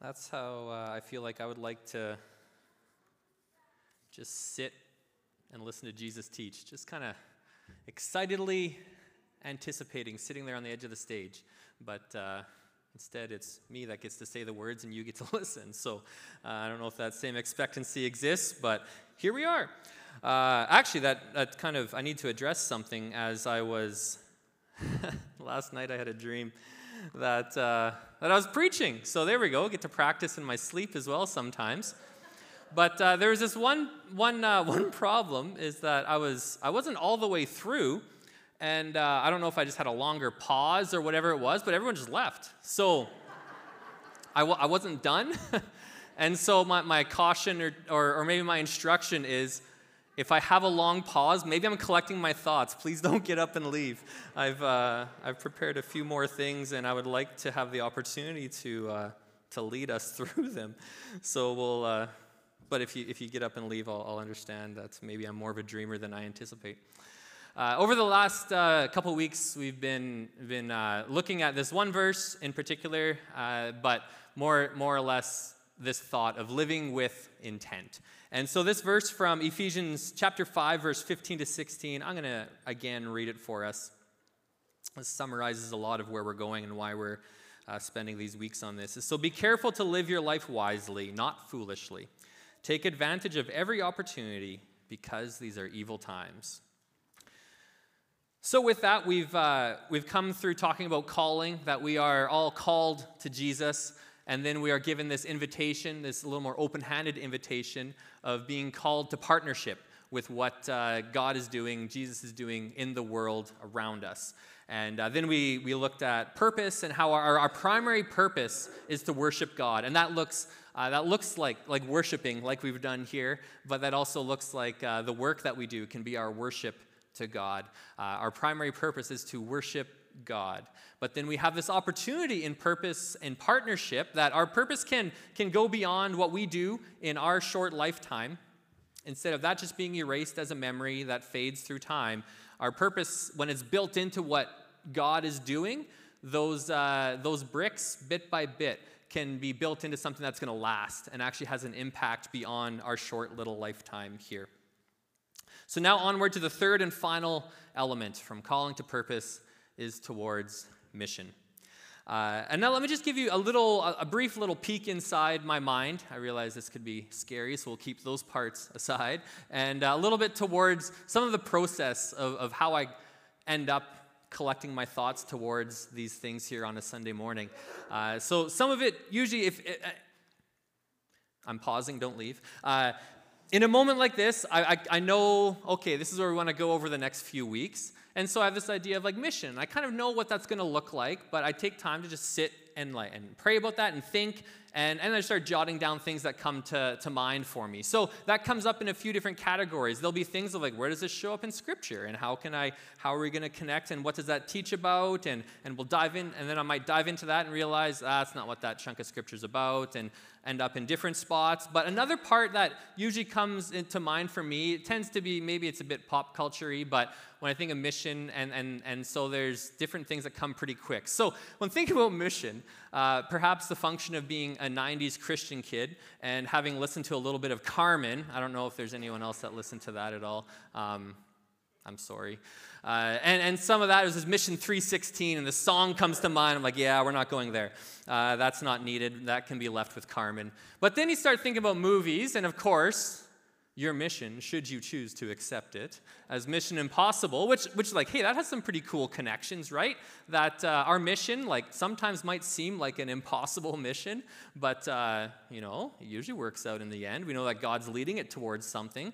That's how uh, I feel like I would like to just sit and listen to Jesus teach. Just kind of excitedly anticipating sitting there on the edge of the stage. But uh, instead, it's me that gets to say the words and you get to listen. So uh, I don't know if that same expectancy exists, but here we are. Uh, actually, that, that kind of, I need to address something as I was, last night I had a dream that, uh, that I was preaching. So there we go, get to practice in my sleep as well sometimes. But uh, there was this one, one, uh, one problem is that I, was, I wasn't all the way through, and uh, I don't know if I just had a longer pause or whatever it was, but everyone just left. So I w- I wasn't done. and so my, my caution or, or, or maybe my instruction is if I have a long pause, maybe I'm collecting my thoughts. Please don't get up and leave. I've, uh, I've prepared a few more things, and I would like to have the opportunity to, uh, to lead us through them. So we'll, uh, but if you, if you get up and leave, I'll, I'll understand that maybe I'm more of a dreamer than I anticipate. Uh, over the last uh, couple weeks, we've been, been uh, looking at this one verse in particular, but more, more or less this thought of living with intent. And so, this verse from Ephesians chapter 5, verse 15 to 16, I'm going to again read it for us. This summarizes a lot of where we're going and why we're uh, spending these weeks on this. So, be careful to live your life wisely, not foolishly Take advantage of every opportunity because these are evil times. So, with that, we've, uh, we've come through talking about calling, that we are all called to Jesus, and then we are given this invitation, this little more open handed invitation of being called to partnership with what uh, God is doing, Jesus is doing in the world around us. And uh, then we, we looked at purpose and how our, our primary purpose is to worship God. And that looks, uh, that looks like, like worshiping, like we've done here, but that also looks like uh, the work that we do can be our worship to God. Uh, our primary purpose is to worship God. But then we have this opportunity in purpose and partnership that our purpose can, can go beyond what we do in our short lifetime. Instead of that just being erased as a memory that fades through time, our purpose, when it's built into what God is doing, those, uh, those bricks, bit by bit, can be built into something that's going to last and actually has an impact beyond our short little lifetime here. So, now onward to the third and final element from calling to purpose is towards mission. Uh, and now let me just give you a little, a brief little peek inside my mind. I realize this could be scary, so we'll keep those parts aside. And a little bit towards some of the process of, of how I end up collecting my thoughts towards these things here on a Sunday morning. Uh, so some of it, usually, if it, uh, I'm pausing, don't leave. Uh, in a moment like this, I, I, I know, okay, this is where we want to go over the next few weeks. And so I have this idea of like mission. I kind of know what that's going to look like, but I take time to just sit and like and pray about that and think and, and I start jotting down things that come to, to mind for me. So that comes up in a few different categories. There'll be things of like, where does this show up in Scripture? And how can I, how are we going to connect? And what does that teach about? And, and we'll dive in, and then I might dive into that and realize ah, that's not what that chunk of Scripture is about, and end up in different spots. But another part that usually comes into mind for me, it tends to be maybe it's a bit pop culture but when I think of mission, and, and, and so there's different things that come pretty quick. So when thinking about mission, uh, perhaps the function of being a 90s Christian kid and having listened to a little bit of Carmen, I don't know if there's anyone else that listened to that at all. Um, I'm sorry. Uh, and, and some of that is this Mission 316, and the song comes to mind. I'm like, yeah, we're not going there. Uh, that's not needed. That can be left with Carmen. But then you start thinking about movies, and of course, your mission, should you choose to accept it, as Mission Impossible, which, which like, hey, that has some pretty cool connections, right? That uh, our mission, like, sometimes might seem like an impossible mission, but, uh, you know, it usually works out in the end. We know that God's leading it towards something.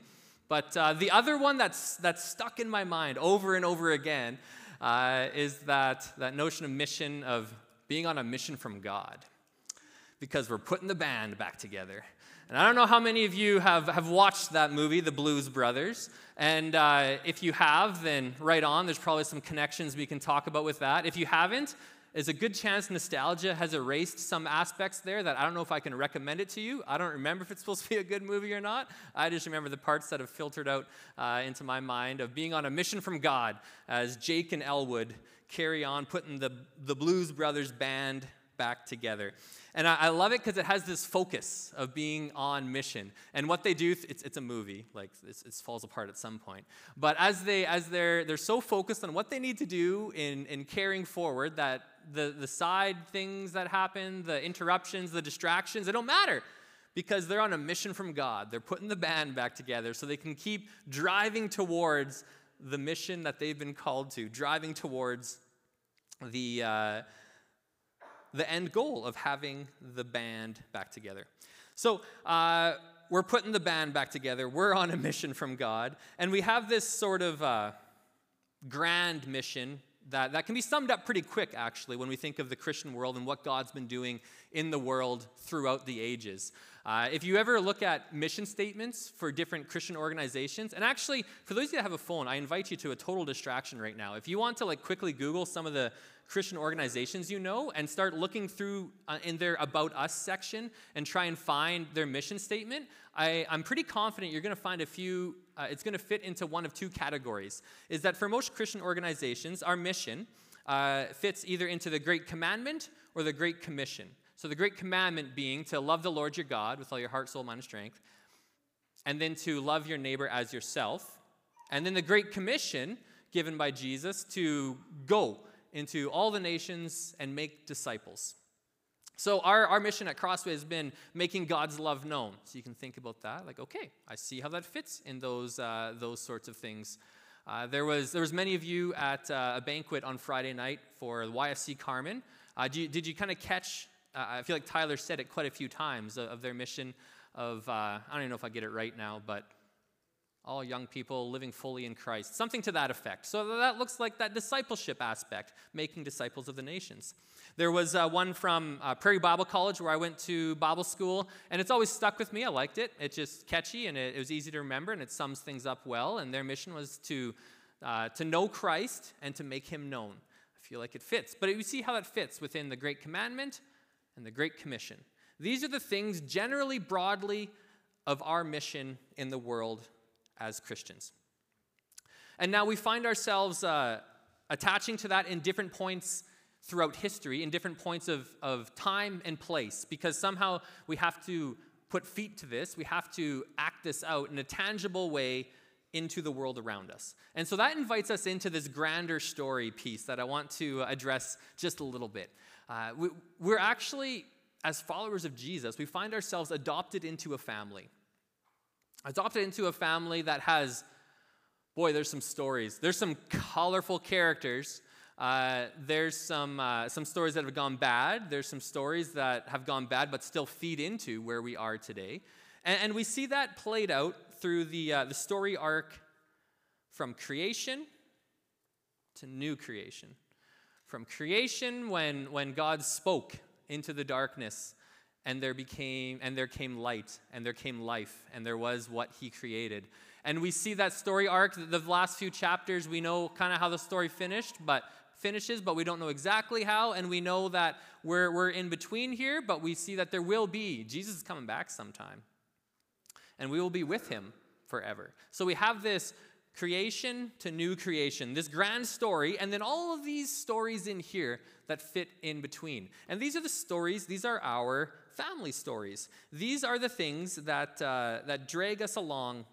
But uh, the other one that's, that's stuck in my mind over and over again uh, is that, that notion of mission, of being on a mission from God. Because we're putting the band back together. And I don't know how many of you have, have watched that movie, The Blues Brothers. And uh, if you have, then right on. There's probably some connections we can talk about with that. If you haven't, there's a good chance nostalgia has erased some aspects there that I don't know if I can recommend it to you. I don't remember if it's supposed to be a good movie or not. I just remember the parts that have filtered out uh, into my mind of being on a mission from God as Jake and Elwood carry on putting the, the Blues Brothers band back together. And I, I love it because it has this focus of being on mission. And what they do, it's, it's a movie, like it falls apart at some point. But as, they, as they're, they're so focused on what they need to do in, in carrying forward that the, the side things that happen, the interruptions, the distractions, they don't matter because they're on a mission from God. They're putting the band back together so they can keep driving towards the mission that they've been called to, driving towards the, uh, the end goal of having the band back together. So, uh, we're putting the band back together. We're on a mission from God. And we have this sort of uh, grand mission that, that can be summed up pretty quick, actually, when we think of the Christian world and what God's been doing in the world throughout the ages. Uh, if you ever look at mission statements for different Christian organizations, and actually, for those of you that have a phone, I invite you to a total distraction right now. If you want to like quickly Google some of the Christian organizations you know and start looking through uh, in their About Us section and try and find their mission statement, I, am pretty confident you're going to find a few, uh, it's going to fit into one of two categories. Is that for most Christian organizations, our mission uh, fits either into the Great Commandment or the Great Commission. So, the Great Commandment being to love the Lord your God with all your heart, soul, mind, and strength, and then to love your neighbor as yourself. And then the Great Commission given by Jesus to go into all the nations and make disciples. So, our, our mission at Crossway has been making God's love known. So, you can think about that like, okay, I see how that fits in those, uh, those sorts of things. Uh, there, was, there was many of you at uh, a banquet on Friday night for YFC Carmen. Uh, you, did you kind of catch, uh, I feel like Tyler said it quite a few times, of, of their mission of, uh, I don't even know if I get it right now, but all young people living fully in Christ, something to that effect. So that looks like that discipleship aspect, making disciples of the nations. There was uh, one from uh, Prairie Bible College where I went to Bible school, and it's always stuck with me. I liked it. It's just catchy and it, it was easy to remember, and it sums things up well. And their mission was to, uh, to know Christ and to make him known. I feel like it fits. But you see how that fits within the Great Commandment and the Great Commission. These are the things generally, broadly, of our mission in the world as Christians. And now we find ourselves uh, attaching to that in different points throughout history, in different points of, of time and place, because somehow we have to put feet to this. We have to act this out in a tangible way into the world around us. And so that invites us into this grander story piece that I want to address just a little bit. Uh, we, we're actually, as followers of Jesus, we find ourselves adopted into a family adopted into a family that has, boy, there's some stories. There's some colorful characters. Uh, there's some, uh, some stories that have gone bad. There's some stories that have gone bad but still feed into where we are today. And, and we see that played out through the, uh, the story arc from creation to new creation. From creation, when, when God spoke into the darkness and there became and there came light and there came life and there was what he created. And we see that story arc the last few chapters we know kind of how the story finished but finishes but we don't know exactly how. And we know that we're, we're in between here but we see that there will be jesus is coming back sometime and we will be with him forever so we have this creation to new creation this grand story and then all of these stories in here that fit in between and these are the stories these are our family stories. These are the things that, uh, that drag us along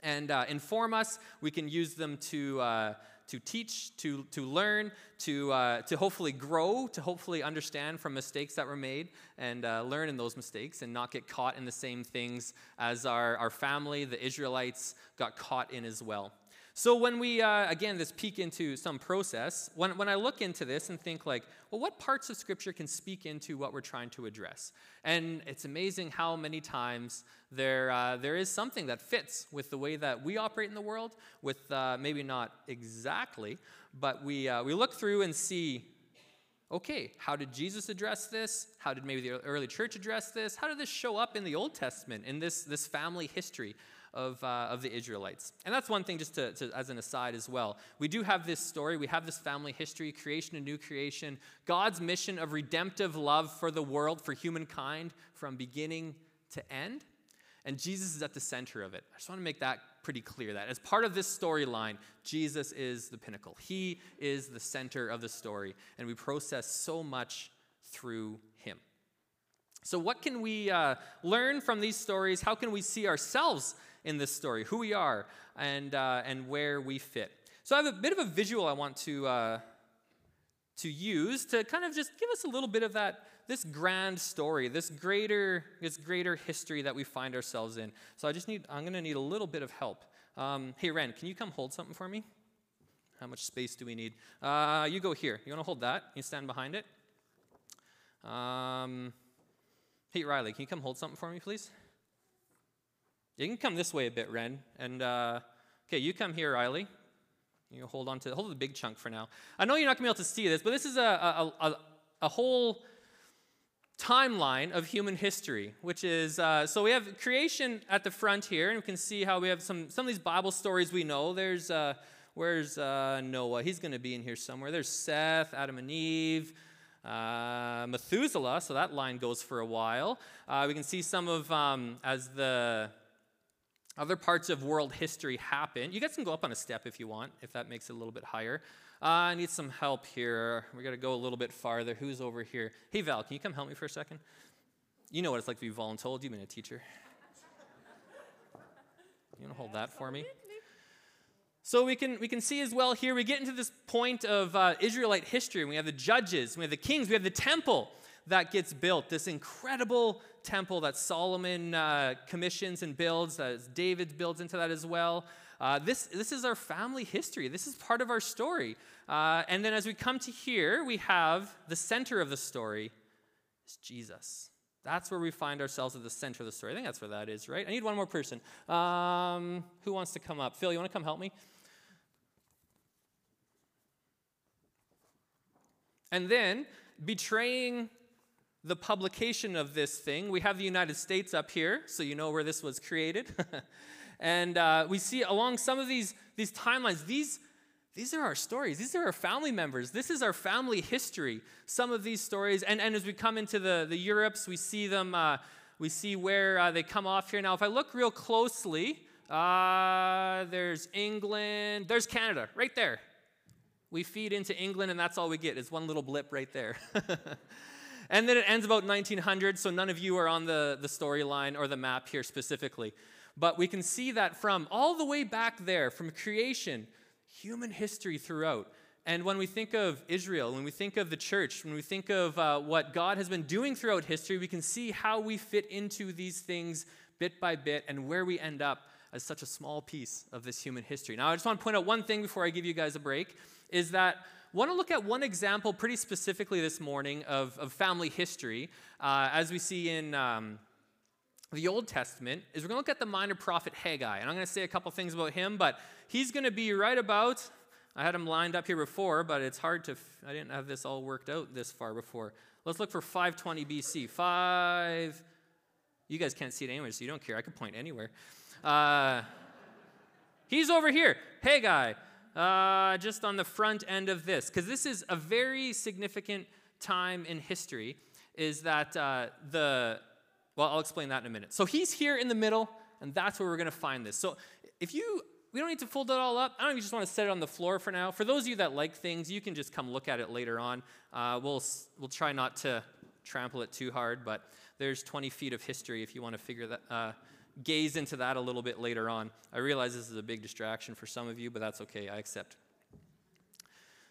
and uh, inform us. We can use them to, uh, to teach, to, to learn, to, uh, to hopefully grow, to hopefully understand from mistakes that were made and uh, learn in those mistakes and not get caught in the same things as our, our family, the Israelites, got caught in as well. So when we, uh, again, this peek into some process, when, when I look into this and think like, well, what parts of Scripture can speak into what we're trying to address? And it's amazing how many times there, uh, there is something that fits with the way that we operate in the world, with uh, maybe not exactly, but we, uh, we look through and see, okay, how did Jesus address this? How did maybe the early church address this? How did this show up in the Old Testament, in this, this family history? Of, uh, of the Israelites. And that's one thing, just to, to, as an aside as well. We do have this story, we have this family history, creation and new creation, God's mission of redemptive love for the world, for humankind, from beginning to end. And Jesus is at the center of it. I just want to make that pretty clear that as part of this storyline, Jesus is the pinnacle. He is the center of the story. And we process so much through him. So, what can we uh, learn from these stories? How can we see ourselves in this story, who we are, and, uh, and where we fit? So, I have a bit of a visual I want to, uh, to use to kind of just give us a little bit of that this grand story, this greater, this greater history that we find ourselves in. So I just need, I'm going to need a little bit of help. Um, hey, Ren, can you come hold something for me? How much space do we need? Uh, you go here. You want to hold that? You stand behind it. Um, hey, Riley, can you come hold something for me, please? You can come this way a bit, Ren. And uh, okay, you come here, Riley. You hold on to hold the big chunk for now. I know you're not gonna be able to see this, but this is a, a, a, a whole timeline of human history, which is uh, so we have creation at the front here, and we can see how we have some some of these Bible stories we know. There's uh, where's uh, Noah? He's going to be in here somewhere. There's Seth, Adam and Eve. Uh, Methuselah, so that line goes for a while. Uh, we can see some of um, as the other parts of world history happen. You guys can go up on a step if you want, if that makes it a little bit higher. Uh, I need some help here. We got to go a little bit farther. Who's over here? Hey, Val, can you come help me for a second? You know what it's like to be voluntold. You've been a teacher. You want to hold that for me? So we can, we can see as well here, we get into this point of uh, Israelite history. We have the judges, we have the kings, we have the temple that gets built, this incredible temple that Solomon uh, commissions and builds, that David builds into that as well. Uh, this, this is our family history. This is part of our story. Uh, and then as we come to here, we have the center of the story is Jesus. That's where we find ourselves at the center of the story. I think that's where that is, right? I need one more person. Um, who wants to come up? Phil, you want to come help me? And then, betraying the publication of this thing, we have the United States up here, so you know where this was created. And uh, we see along some of these, these timelines, these, these are our stories. These are our family members. This is our family history. Some of these stories, and, and as we come into the, the Europes, we see them, uh, we see where uh, they come off here. Now, if I look real closely, uh, there's England, there's Canada, right there. We feed into England, and that's all we get is one little blip right there. and then it ends about 1900, so none of you are on the, the storyline or the map here specifically. But we can see that from all the way back there, from creation, human history throughout. And when we think of Israel, when we think of the church, when we think of uh, what God has been doing throughout history, we can see how we fit into these things bit by bit and where we end up as such a small piece of this human history. Now, I just want to point out one thing before I give you guys a break is that want to look at one example pretty specifically this morning of, of family history, uh, as we see in. Um, the Old Testament is we're going to look at the minor prophet Haggai. And I'm going to say a couple things about him, but he's going to be right about, I had him lined up here before, but it's hard to, I didn't have this all worked out this far before. Let's look for 520 BC. 5, you guys can't see it anywhere, so you don't care. I could point anywhere. Uh, he's over here. Haggai, uh, just on the front end of this, because this is a very significant time in history, is that uh, the well, I'll explain that in a minute. So he's here in the middle, and that's where we're going to find this. So if you, we don't need to fold it all up. I don't even just want to set it on the floor for now. For those of you that like things, you can just come look at it later on. Uh, we'll, we'll try not to trample it too hard, but there's 20 feet of history if you want to figure that, uh, gaze into that a little bit later on. I realize this is a big distraction for some of you, but that's okay. I accept.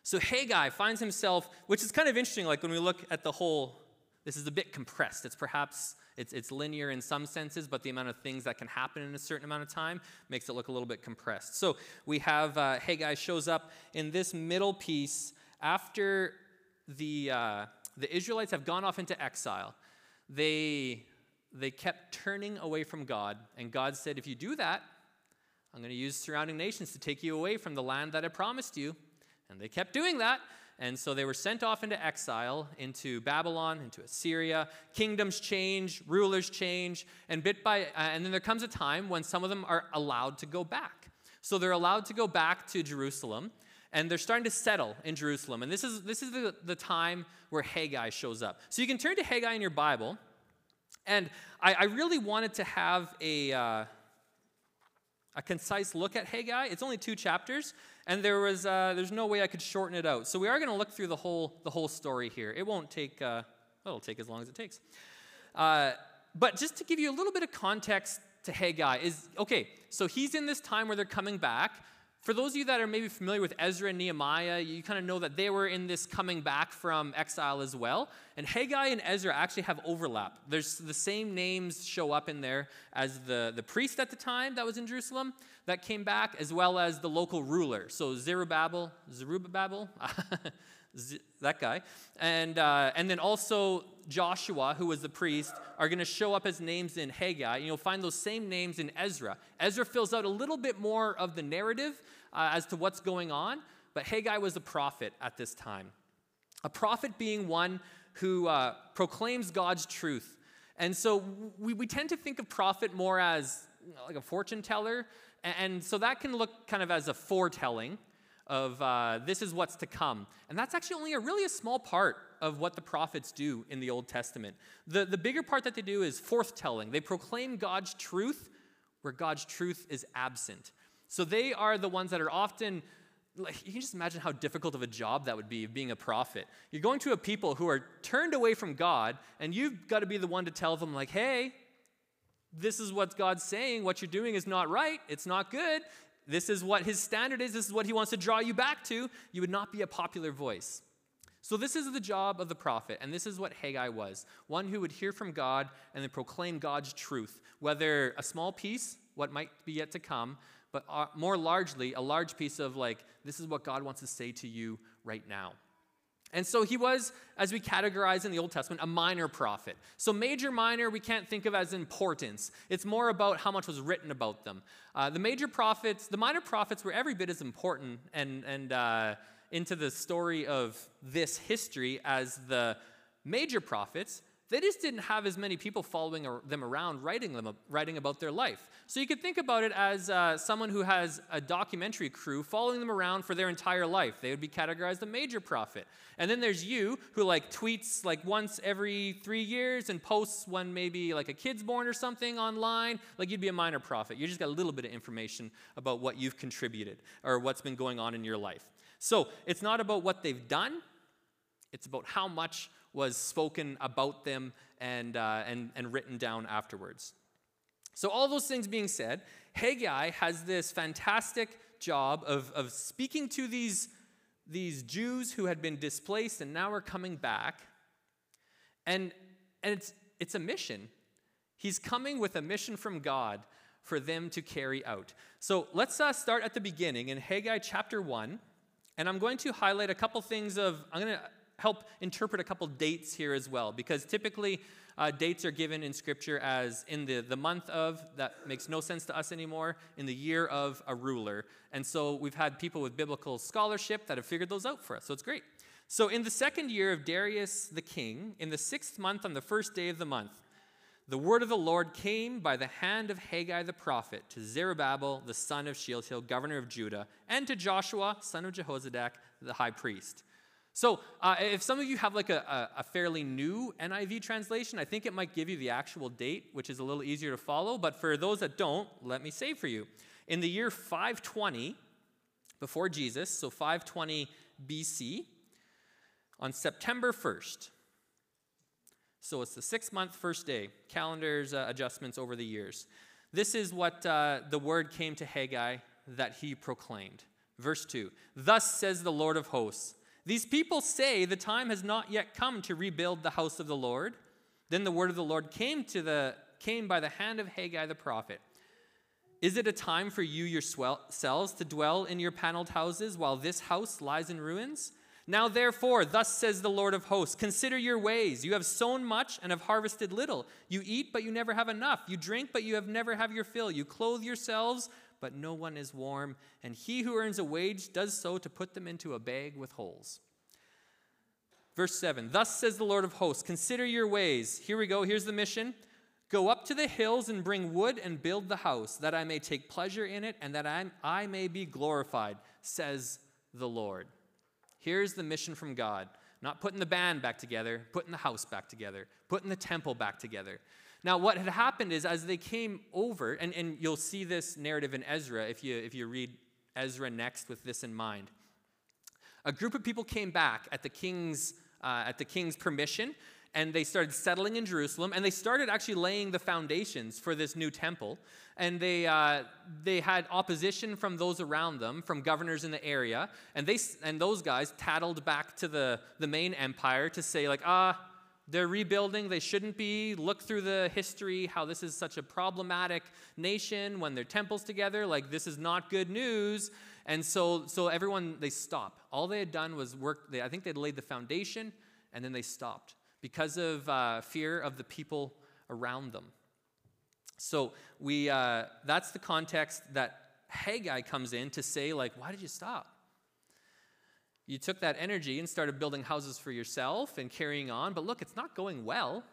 So Haggai finds himself, which is kind of interesting, like when we look at the whole, this is a bit compressed. It's perhaps it's, it's linear in some senses, but the amount of things that can happen in a certain amount of time makes it look a little bit compressed. So we have uh, Haggai shows up in this middle piece after the, uh, the Israelites have gone off into exile. They, they kept turning away from God, and God said, If you do that, I'm going to use surrounding nations to take you away from the land that I promised you. And they kept doing that. And so they were sent off into exile, into Babylon, into Assyria. Kingdoms change, rulers change, and bit by, uh, and then there comes a time when some of them are allowed to go back. So they're allowed to go back to Jerusalem, and they're starting to settle in Jerusalem. And this is, this is the, the time where Haggai shows up. So you can turn to Haggai in your Bible, and I, I really wanted to have a. Uh, a concise look at Haggai. It's only two chapters, and there was uh, there's no way I could shorten it out. So we are going to look through the whole the whole story here. It won't take uh, it'll take as long as it takes. Uh, but just to give you a little bit of context to Haggai, is okay, so he's in this time where they're coming back. For those of you that are maybe familiar with Ezra and Nehemiah, you kind of know that they were in this coming back from exile as well. And Haggai and Ezra actually have overlap. There's the same names show up in there as the, the priest at the time that was in Jerusalem that came back, as well as the local ruler. So Zerubbabel, Zerubbabel, that guy, and uh, and then also Joshua, who was the priest, are going to show up as names in Haggai. And you'll find those same names in Ezra. Ezra fills out a little bit more of the narrative uh, as to what's going on, but Haggai was a prophet at this time. A prophet being one who uh, proclaims God's truth. And so we, we tend to think of prophet more as you know, like a fortune teller. And so that can look kind of as a foretelling of uh, this is what's to come. And that's actually only a really a small part of what the prophets do in the Old Testament. The, the bigger part that they do is forthtelling. They proclaim God's truth where God's truth is absent. So they are the ones that are often, like, you can just imagine how difficult of a job that would be being a prophet. You're going to a people who are turned away from God, and you've got to be the one to tell them, like, hey, this is what God's saying. What you're doing is not right. It's not good this is what his standard is, this is what he wants to draw you back to, you would not be a popular voice. So, this is the job of the prophet, and this is what Haggai was one who would hear from God and then proclaim God's truth, whether a small piece, what might be yet to come, but uh, more largely, a large piece of like, this is what God wants to say to you right now. And so he was, as we categorize in the Old Testament, a minor prophet. So major, minor, we can't think of as importance. It's more about how much was written about them. Uh, the major prophets, the minor prophets were every bit as important and, and uh, into the story of this history as the major prophets, they just didn't have as many people following them around writing, them, writing about their life. So you could think about it as uh, someone who has a documentary crew following them around for their entire life. They would be categorized a major prophet. And then there's you who like tweets like once every three years and posts when maybe like a kid's born or something online. Like you'd be a minor prophet. You just got a little bit of information about what you've contributed or what's been going on in your life. So it's not about what they've done, it's about how much was spoken about them and, uh, and, and written down afterwards. So, all those things being said, Haggai has this fantastic job of, of speaking to these, these Jews who had been displaced and now are coming back. And, and it's, it's a mission. He's coming with a mission from God for them to carry out. So let's uh, start at the beginning in Haggai chapter 1. And I'm going to highlight a couple things of, I'm going to help interpret a couple dates here as well, because typically uh, dates are given in Scripture as in the, the month of, that makes no sense to us anymore, in the year of a ruler. And so we've had people with biblical scholarship that have figured those out for us, so it's great. So in the second year of Darius the king, in the sixth month on the first day of the month, the word of the Lord came by the hand of Haggai the prophet to Zerubbabel the son of Shealtiel, governor of Judah, and to Joshua, son of Jehozadak, the high priest. So, uh, if some of you have like a, a, fairly new NIV translation, I think it might give you the actual date, which is a little easier to follow. But for those that don't, let me say for you. In the year 520 before Jesus, so 520 BC, on September 1st, so it's the six month first day, calendars uh, adjustments over the years. This is what uh, the word came to Haggai that he proclaimed. Verse 2 Thus says the Lord of hosts, these people say the time has not yet come to rebuild the house of the Lord. Then the word of the Lord came to the came by the hand of Haggai the prophet. Is it a time for you yourselves to dwell in your paneled houses while this house lies in ruins? Now, therefore, thus says the Lord of hosts Consider your ways. You have sown much and have harvested little. You eat, but you never have enough. You drink, but you have never have your fill. You clothe yourselves, but no one is warm, and he who earns a wage does so to put them into a bag with holes. Verse 7 Thus says the Lord of hosts, consider your ways. Here we go, here's the mission. Go up to the hills and bring wood and build the house, that I may take pleasure in it and that I, I may be glorified, says the Lord. Here's the mission from God not putting the band back together, putting the house back together, putting the temple back together. Now, what had happened is as they came over, and, and you'll see this narrative in Ezra if you, if you read Ezra next with this in mind. A group of people came back at the king's, uh, at the king's permission, and they started settling in Jerusalem, and they started actually laying the foundations for this new temple. And they, uh, they had opposition from those around them, from governors in the area, and, they, and those guys tattled back to the, the main empire to say, like, ah, they're rebuilding, they shouldn't be. Look through the history, how this is such a problematic nation when their temples together. Like, this is not good news. And so, so everyone, they stop. All they had done was work, they, I think they'd laid the foundation, and then they stopped because of uh, fear of the people around them. So we, uh, that's the context that Haggai comes in to say, like, why did you stop? You took that energy and started building houses for yourself and carrying on, but look, it's not going well.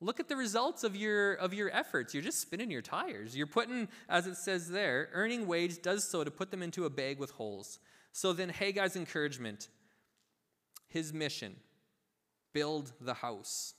Look at the results of your, of your efforts. You're just spinning your tires. You're putting, as it says there, earning wage does so to put them into a bag with holes. So then, Haggai's encouragement, his mission, build the house.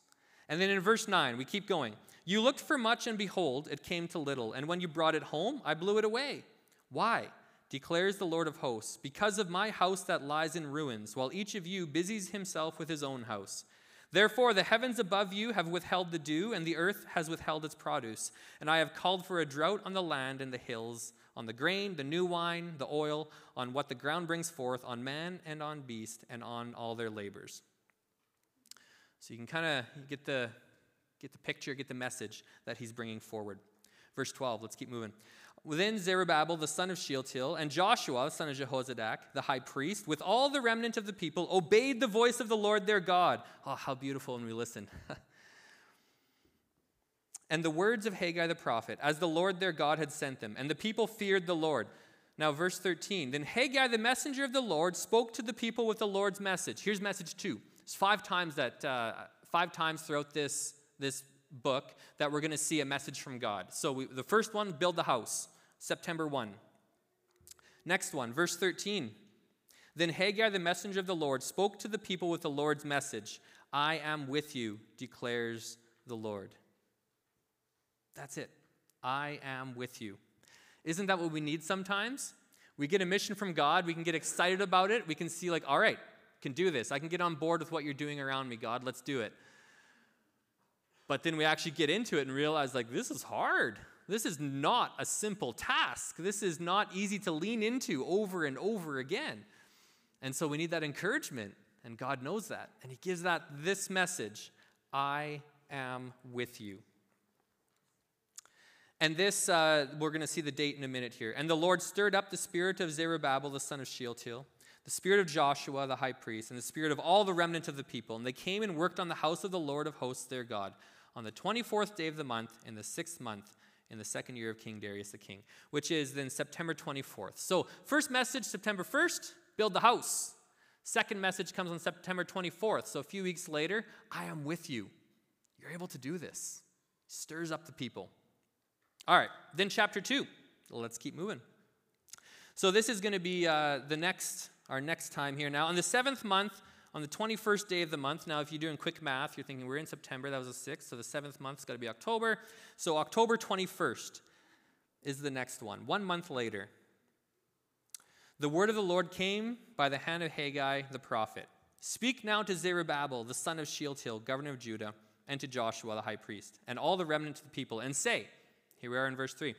And then in verse 9, we keep going. You looked for much, and behold, it came to little. And when you brought it home, I blew it away. Why? Declares the Lord of hosts, because of my house that lies in ruins, while each of you busies himself with his own house. Therefore, the heavens above you have withheld the dew, and the earth has withheld its produce. And I have called for a drought on the land and the hills, on the grain, the new wine, the oil, on what the ground brings forth, on man and on beast, and on all their labors. So you can kind of get the, get the picture, get the message that he's bringing forward. Verse 12, let's keep moving. Then Zerubbabel, the son of Shealtiel, and Joshua, the son of Jehozadak, the high priest, with all the remnant of the people, obeyed the voice of the Lord their God. Oh, how beautiful when we listen. and the words of Haggai the prophet, as the Lord their God had sent them. And the people feared the Lord. Now, verse 13. Then Haggai, the messenger of the Lord, spoke to the people with the Lord's message. Here's message two. It's five times that, uh, five times throughout this, this book that we're going to see a message from God. So we, the first one, build the house, September 1. Next one, verse 13. Then Haggai, the messenger of the Lord, spoke to the people with the Lord's message I am with you, declares the Lord. That's it. I am with you. Isn't that what we need sometimes? We get a mission from God, we can get excited about it, we can see, like, all right, can do this. I can get on board with what you're doing around me, God. Let's do it. But then we actually get into it and realize, like, this is hard. This is not a simple task. This is not easy to lean into over and over again. And so we need that encouragement, and God knows that. And He gives that this message I am with you. And this, uh, we're going to see the date in a minute here. And the Lord stirred up the spirit of Zerubbabel, the son of Shealtiel, the spirit of Joshua the high priest, and the spirit of all the remnant of the people. And they came and worked on the house of the Lord of hosts their God on the 24th day of the month in the sixth month in the second year of King Darius the king, which is then September 24th. So, first message, September 1st, build the house. Second message comes on September 24th. So, a few weeks later, I am with you. You're able to do this. Stirs up the people. All right, then chapter 2. Let's keep moving. So, this is going to be uh, the next our next time here now. On the seventh month, on the 21st day of the month, now if you're doing quick math, you're thinking we're in September, that was the 6th, so the seventh month's got to be October. So October 21st is the next one, one month later. The word of the Lord came by the hand of Haggai the prophet. Speak now to Zerubbabel, the son of Shealtiel, governor of Judah, and to Joshua the high priest, and all the remnant of the people, and say, here we are in verse 3.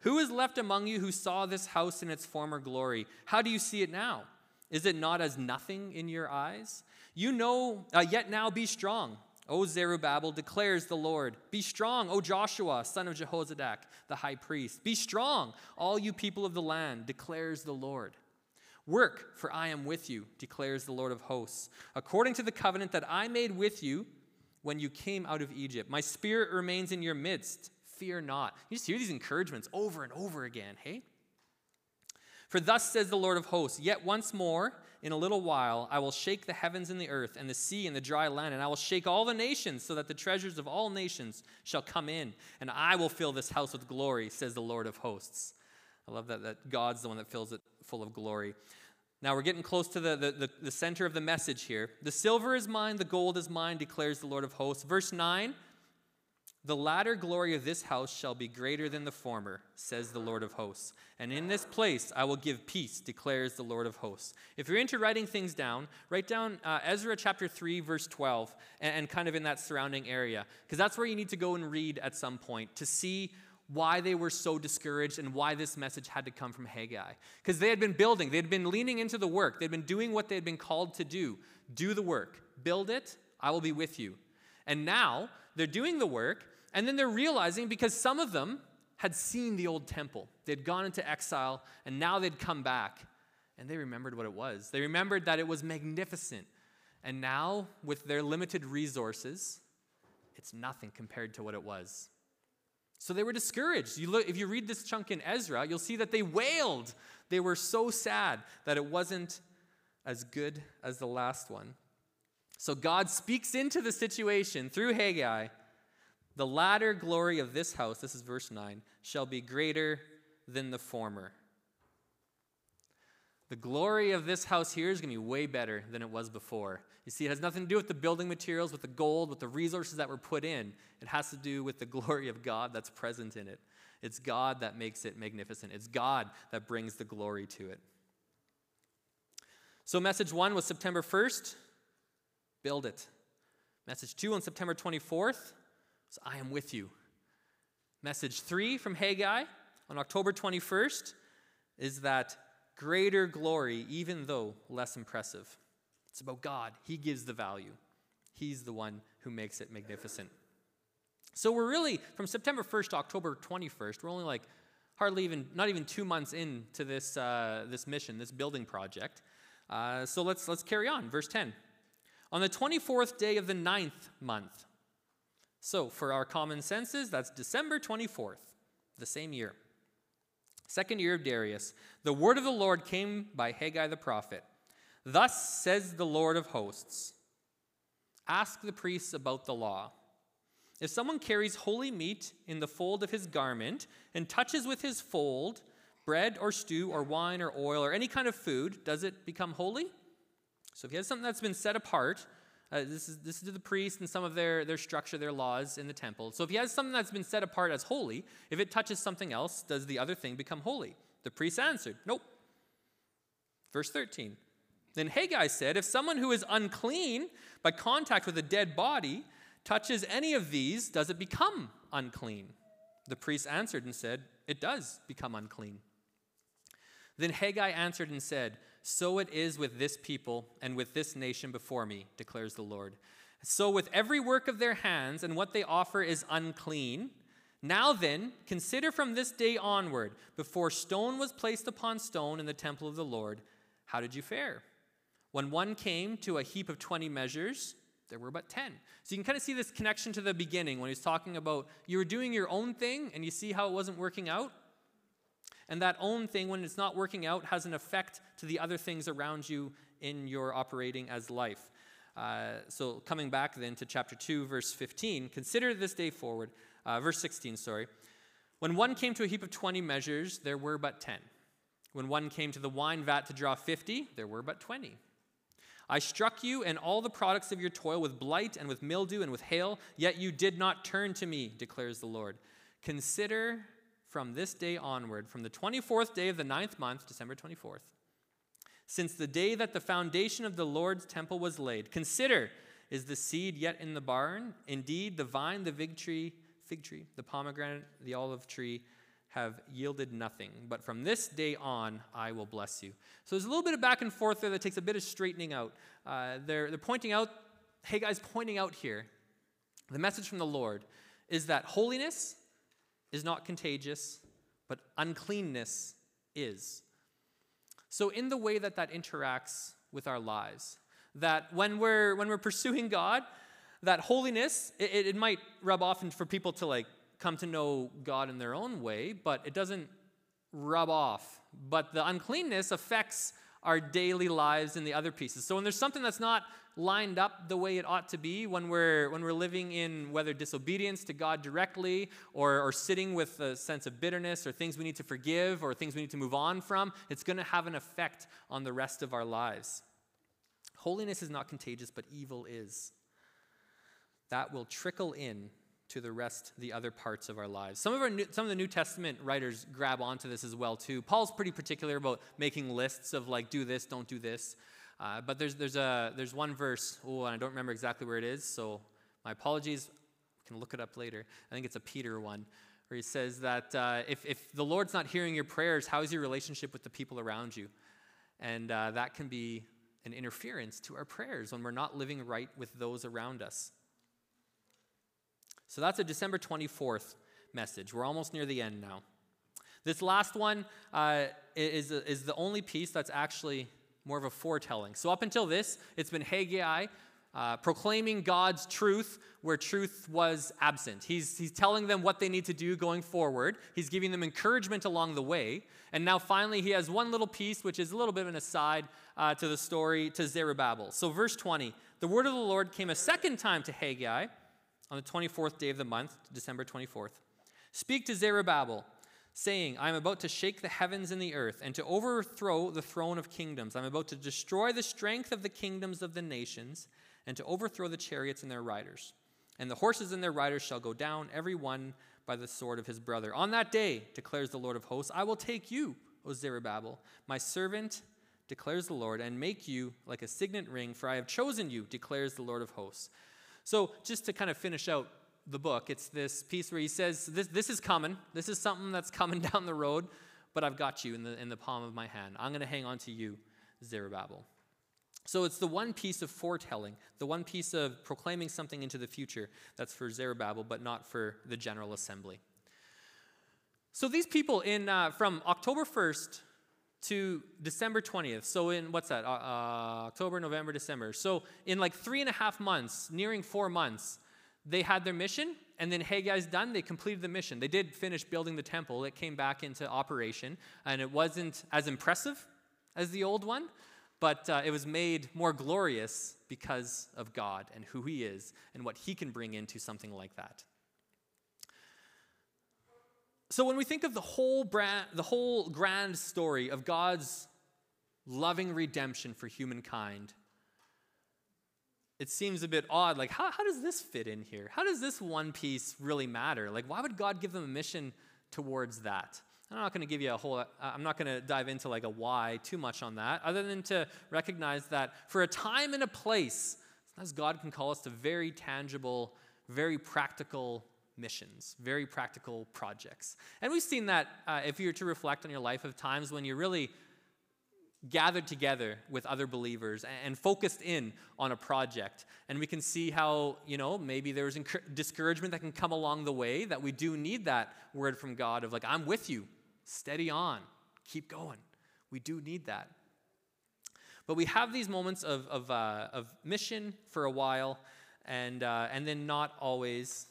Who is left among you who saw this house in its former glory? How do you see it now? Is it not as nothing in your eyes? You know, uh, yet now be strong. O Zerubbabel, declares the Lord. Be strong, O Joshua, son of Jehozadak, the high priest. Be strong, all you people of the land, declares the Lord. Work, for I am with you, declares the Lord of hosts, according to the covenant that I made with you when you came out of Egypt. My spirit remains in your midst fear not. You just hear these encouragements over and over again, hey? For thus says the Lord of hosts, yet once more, in a little while, I will shake the heavens and the earth and the sea and the dry land, and I will shake all the nations, so that the treasures of all nations shall come in, and I will fill this house with glory, says the Lord of hosts. I love that, that God's the one that fills it full of glory. Now we're getting close to the, the, the, the center of the message here. The silver is mine, the gold is mine, declares the Lord of hosts. Verse 9 The latter glory of this house shall be greater than the former, says the Lord of hosts. And in this place I will give peace, declares the Lord of hosts. If you're into writing things down, write down uh, Ezra chapter 3, verse 12, and, and kind of in that surrounding area, because that's where you need to go and read at some point to see why they were so discouraged and why this message had to come from Haggai. Because they had been building, they had been leaning into the work, they'd been doing what they had been called to do do the work, build it, I will be with you. And now they're doing the work and then they're realizing because some of them had seen the old temple, they'd gone into exile, and now they'd come back. And they remembered what it was. They remembered that it was magnificent. And now, with their limited resources, it's nothing compared to what it was. So they were discouraged. You look, if you read this chunk in Ezra, you'll see that they wailed. They were so sad that it wasn't as good as the last one. So God speaks into the situation through Haggai the latter glory of this house, this is verse 9, shall be greater than the former. The glory of this house here is going to be way better than it was before. You see, it has nothing to do with the building materials, with the gold, with the resources that were put in. It has to do with the glory of God that's present in it. It's God that makes it magnificent, it's God that brings the glory to it. So, message one was September 1st build it. Message two on September 24th I am with you. Message three from Haggai on October 21st is that greater glory, even though less impressive. It's about God. He gives the value, He's the one who makes it magnificent. So we're really, from September 1st to October 21st, we're only like hardly even, not even two months into this, uh, this mission, this building project. Uh, so let's, let's carry on. Verse 10. On the 24th day of the ninth month, so, for our common senses, that's December 24th, the same year. Second year of Darius. The word of the Lord came by Haggai the prophet. Thus says the Lord of hosts Ask the priests about the law. If someone carries holy meat in the fold of his garment and touches with his fold bread or stew or wine or oil or any kind of food, does it become holy? So if he has something that's been set apart, uh, this, is, this is to the priests and some of their, their structure, their laws in the temple. So if he has something that's been set apart as holy, if it touches something else, does the other thing become holy? The priest answered, Nope. Verse 13. Then Haggai said, If someone who is unclean by contact with a dead body touches any of these, does it become unclean? The priest answered and said, It does become unclean. Then Haggai answered and said, so it is with this people and with this nation before me, declares the Lord. So, with every work of their hands and what they offer is unclean. Now then, consider from this day onward, before stone was placed upon stone in the temple of the Lord, how did you fare? When one came to a heap of 20 measures, there were but 10. So you can kind of see this connection to the beginning when he's talking about you were doing your own thing and you see how it wasn't working out. And that own thing, when it's not working out, has an effect to the other things around you in your operating as life. Uh, so, coming back then to chapter 2, verse 15, consider this day forward, uh, verse 16, sorry. When one came to a heap of 20 measures, there were but 10. When one came to the wine vat to draw 50, there were but 20. I struck you and all the products of your toil with blight and with mildew and with hail, yet you did not turn to me, declares the Lord. Consider from this day onward, from the 24th day of the ninth month, December 24th, since the day that the foundation of the Lord's temple was laid. Consider, is the seed yet in the barn? Indeed, the vine, the fig tree, fig tree, the pomegranate, the olive tree have yielded nothing. But from this day on, I will bless you. So there's a little bit of back and forth there that takes a bit of straightening out. Uh, they're, they're pointing out, Haggai's pointing out here, the message from the Lord is that holiness is not contagious, but uncleanness is. So, in the way that that interacts with our lives, that when we're, when we're pursuing God, that holiness, it, it might rub off and for people to like come to know God in their own way, but it doesn't rub off. But the uncleanness affects our daily lives in the other pieces. So when there's something that's not lined up the way it ought to be when we're, when we're living in whether disobedience to God directly or, or sitting with a sense of bitterness or things we need to forgive or things we need to move on from, it's going to have an effect on the rest of our lives. Holiness is not contagious, but evil is. That will trickle in to the rest, the other parts of our lives. Some of, our new, some of the New Testament writers grab onto this as well, too. Paul's pretty particular about making lists of like, do this, don't do this. Uh, but there's, there's, a, there's one verse, oh, and I don't remember exactly where it is, so my apologies. I can look it up later. I think it's a Peter one, where he says that uh, if, if the Lord's not hearing your prayers, how is your relationship with the people around you? And uh, that can be an interference to our prayers when we're not living right with those around us. So that's a December 24th message. We're almost near the end now. This last one uh, is, is the only piece that's actually more of a foretelling. So, up until this, it's been Haggai uh, proclaiming God's truth where truth was absent. He's, he's telling them what they need to do going forward, he's giving them encouragement along the way. And now, finally, he has one little piece, which is a little bit of an aside uh, to the story to Zerubbabel. So, verse 20 the word of the Lord came a second time to Haggai on the 24th day of the month, December 24th. Speak to Zerubbabel, saying, I am about to shake the heavens and the earth, and to overthrow the throne of kingdoms. I'm about to destroy the strength of the kingdoms of the nations, and to overthrow the chariots and their riders. And the horses and their riders shall go down, every one by the sword of his brother. On that day, declares the Lord of hosts, I will take you, O Zerubbabel, my servant, declares the Lord, and make you like a signet ring, for I have chosen you, declares the Lord of hosts. So, just to kind of finish out the book, it's this piece where he says, This, this is coming. This is something that's coming down the road, but I've got you in the, in the palm of my hand. I'm going to hang on to you, Zerubbabel. So it's the one piece of foretelling, the one piece of proclaiming something into the future that's for Zerubbabel, but not for the General Assembly. So these people in uh, from October 1st to December 20th. So, in what's that? Uh, uh, October, November, December. So, in like three and a half months, nearing four months, they had their mission, and then Haggai's done. They completed the mission. They did finish building the temple, it came back into operation, and it wasn't as impressive as the old one, but uh, it was made more glorious because of God and who He is and what He can bring into something like that. So when we think of the whole, brand, the whole grand story of God's loving redemption for humankind, it seems a bit odd. Like, how, how does this fit in here? How does this one piece really matter? Like, why would God give them a mission towards that? I'm not going to give you a whole, I'm not going to dive into like a why too much on that, other than to recognize that for a time and a place, as God can call us to very tangible, very practical missions, very practical projects. And we've seen that uh, if you're to reflect on your life of times when you're really gathered together with other believers and focused in on a project. And we can see how, you know, maybe there's discouragement that can come along the way, that we do need that word from God of like, I'm with you, steady on, keep going. We do need that. But we have these moments of, of, uh, of mission for a while, and, uh, and then not always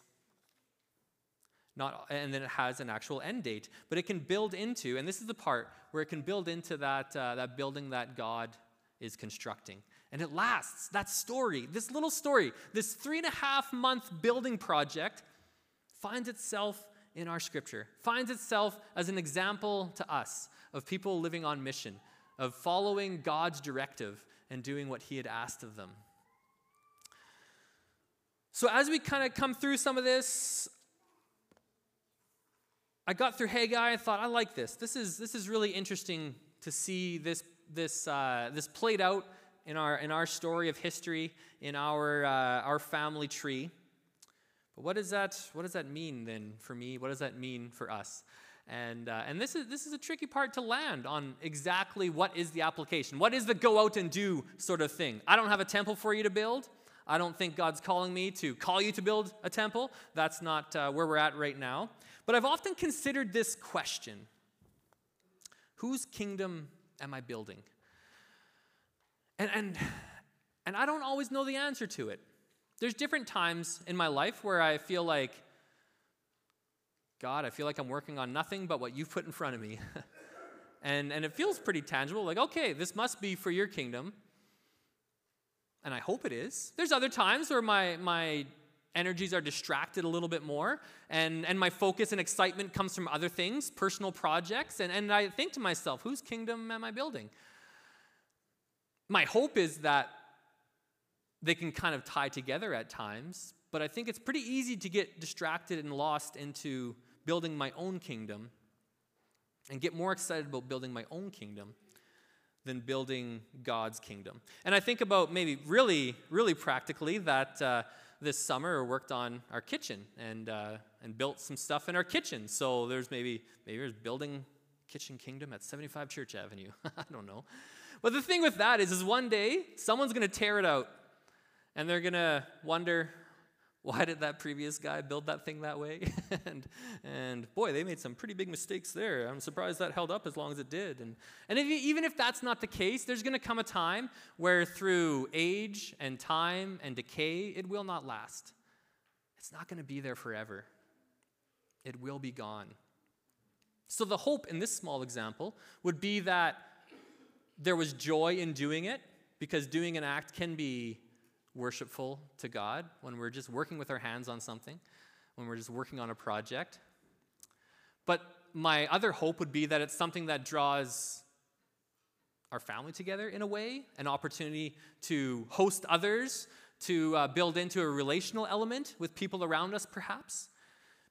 not, and then it has an actual end date. But it can build into, and this is the part where it can build into that, uh, that building that God is constructing. And it lasts. That story, this little story, this three and a half month building project finds itself in our scripture, finds itself as an example to us of people living on mission, of following God's directive and doing what He had asked of them. So, as we kind of come through some of this, I got through Haggai. I thought, I like this. This is, this is really interesting to see this, this, uh, this played out in our, in our story of history, in our, uh, our family tree. But what does, that, what does that mean then for me? What does that mean for us? And, uh, and this, is, this is a tricky part to land on exactly what is the application. What is the go out and do sort of thing? I don't have a temple for you to build. I don't think God's calling me to call you to build a temple. That's not uh, where we're at right now. But I've often considered this question Whose kingdom am I building? And, and, and I don't always know the answer to it. There's different times in my life where I feel like, God, I feel like I'm working on nothing but what you've put in front of me. and, and it feels pretty tangible, like, okay, this must be for your kingdom. And I hope it is. There's other times where my, my energies are distracted a little bit more, and, and my focus and excitement comes from other things, personal projects, and, and I think to myself, whose kingdom am I building? My hope is that they can kind of tie together at times, but I think it's pretty easy to get distracted and lost into building my own kingdom and get more excited about building my own kingdom than building God's kingdom. And I think about maybe really, really practically that uh, this summer I worked on our kitchen and, uh, and built some stuff in our kitchen. So there's maybe, maybe there's building kitchen kingdom at 75 Church Avenue. I don't know. But the thing with that is, is one day someone's going to tear it out and they're going to wonder, why did that previous guy build that thing that way? and, and boy, they made some pretty big mistakes there. I'm surprised that held up as long as it did. And, and if you, even if that's not the case, there's going to come a time where through age and time and decay, it will not last. It's not going to be there forever, it will be gone. So, the hope in this small example would be that there was joy in doing it, because doing an act can be worshipful to God, when we're just working with our hands on something, when we're just working on a project. But my other hope would be that it's something that draws our family together in a way, an opportunity to host others, to uh, build into a relational element with people around us, perhaps.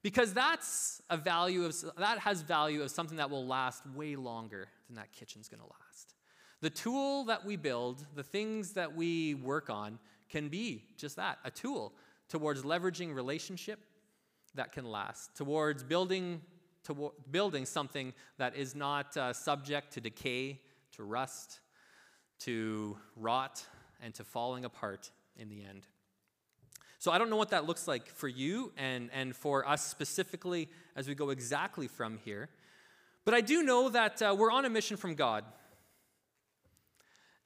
Because that's a value of that has value of something that will last way longer than that kitchen's to last. The tool that we build, the things that we work on, can be just that a tool towards leveraging relationship that can last, towards building, to, building something that is not uh, subject to decay, to rust, to rot, and to falling apart in the end. So I don't know what that looks like for you and, and for us specifically as we go exactly from here. But I do know that uh, we're on a mission from God.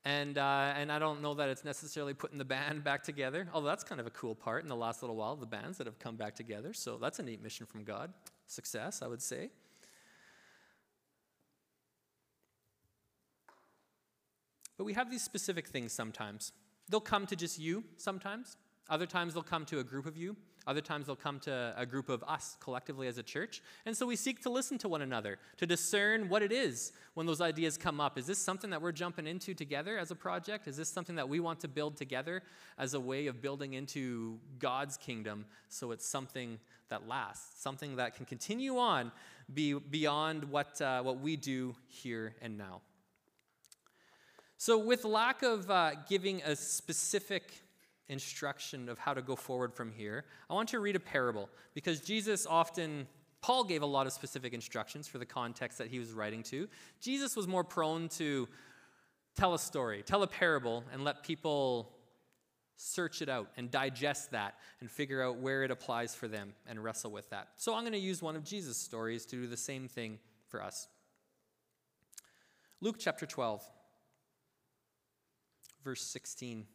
And, uh, and I don't know that it's necessarily putting the band back together, although that's kind of a cool part in the last little while, the bands that have come back together. So that's a neat mission from God. Success, I would say. But we have these specific things sometimes. They'll come to just you sometimes. Other times they'll come to a group of you. Other times they'll come to a group of us collectively as a church. And so we seek to listen to one another, to discern what it is when those ideas come up. Is this something that we're jumping into together as a project? Is this something that we want to build together as a way of building into God's kingdom so it's something that lasts, something that can continue on be beyond what, uh, what we do here and now? So, with lack of uh, giving a specific instruction of how to go forward from here, I want to read a parable because Jesus often, Paul gave a lot of specific instructions for the context that he was writing to. Jesus was more prone to tell a story, tell a parable, and let people search it out and digest that and figure out where it applies for them and wrestle with that. So I'm going to use one of Jesus' stories to do the same thing for us. Luke chapter 12, verse 16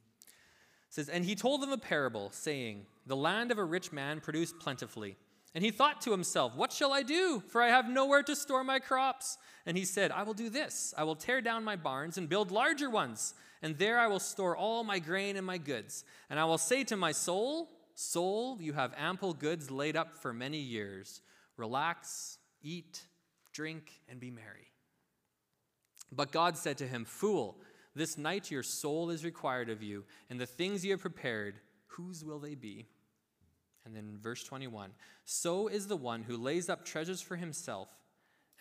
says, And he told them a parable, saying, The land of a rich man produced plentifully. And he thought to himself, What shall I do? For I have nowhere to store my crops. And he said, I will do this I will tear down my barns and build larger ones, and there I will store all my grain and my goods. And I will say to my soul, Soul, you have ample goods laid up for many years. Relax, eat, drink, and be merry. But God said to him, Fool, this night your soul is required of you, and the things you have prepared, whose will they be? And then verse 21 So is the one who lays up treasures for himself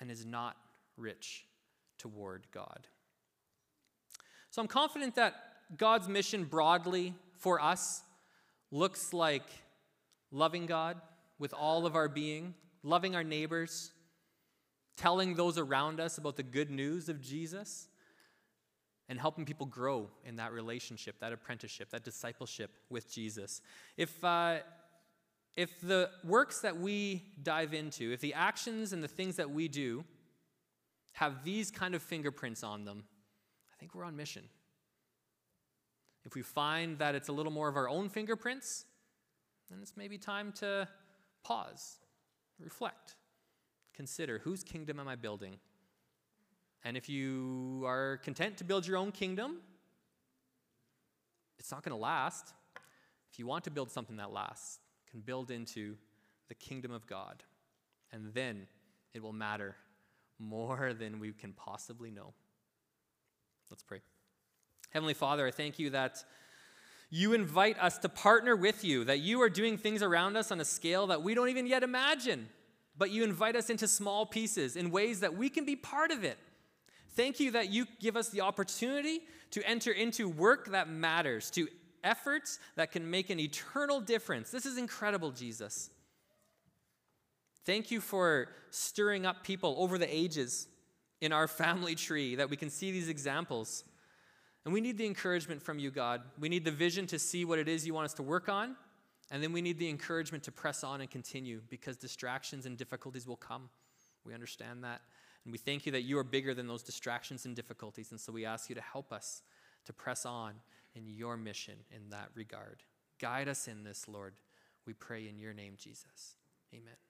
and is not rich toward God. So I'm confident that God's mission broadly for us looks like loving God with all of our being, loving our neighbors, telling those around us about the good news of Jesus and helping people grow in that relationship, that apprenticeship, that discipleship with Jesus. If, uh, if the works that we dive into, if the actions and the things that we do have these kind of fingerprints on them, I think we're on mission. If we find that it's a little more of our own fingerprints, then it's maybe time to pause, reflect, consider whose kingdom am I building? And if you are content to build your own kingdom, it's not going to last. If you want to build something that lasts, can build into the kingdom of God. And then it will matter more than we can possibly know. Let's pray. Heavenly Father, I thank you that You invite us to partner with you, that you are doing things around us on a scale that we don't even yet imagine. But you invite us into small pieces in ways that we can be part of it. Thank you that you give us the opportunity to enter into work that matters, to efforts that can make an eternal difference. This is incredible, Jesus. Thank you for stirring up people over the ages in our family tree that we can see these examples. And we need the encouragement from you, God. We need the vision to see what it is you want us to work on. And then we need the encouragement to press on and continue because distractions and difficulties will come. We understand that. And we thank you that you are bigger than those distractions and difficulties. And so we ask you to help us to press on in your mission in that regard. Guide us in this, Lord. We pray in your name, Jesus. Amen.